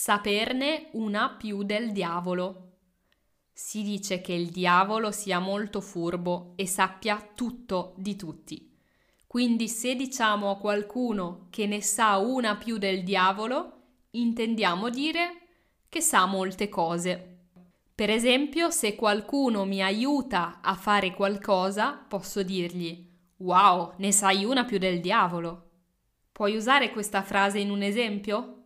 Saperne una più del diavolo. Si dice che il diavolo sia molto furbo e sappia tutto di tutti. Quindi se diciamo a qualcuno che ne sa una più del diavolo, intendiamo dire che sa molte cose. Per esempio, se qualcuno mi aiuta a fare qualcosa, posso dirgli Wow, ne sai una più del diavolo. Puoi usare questa frase in un esempio?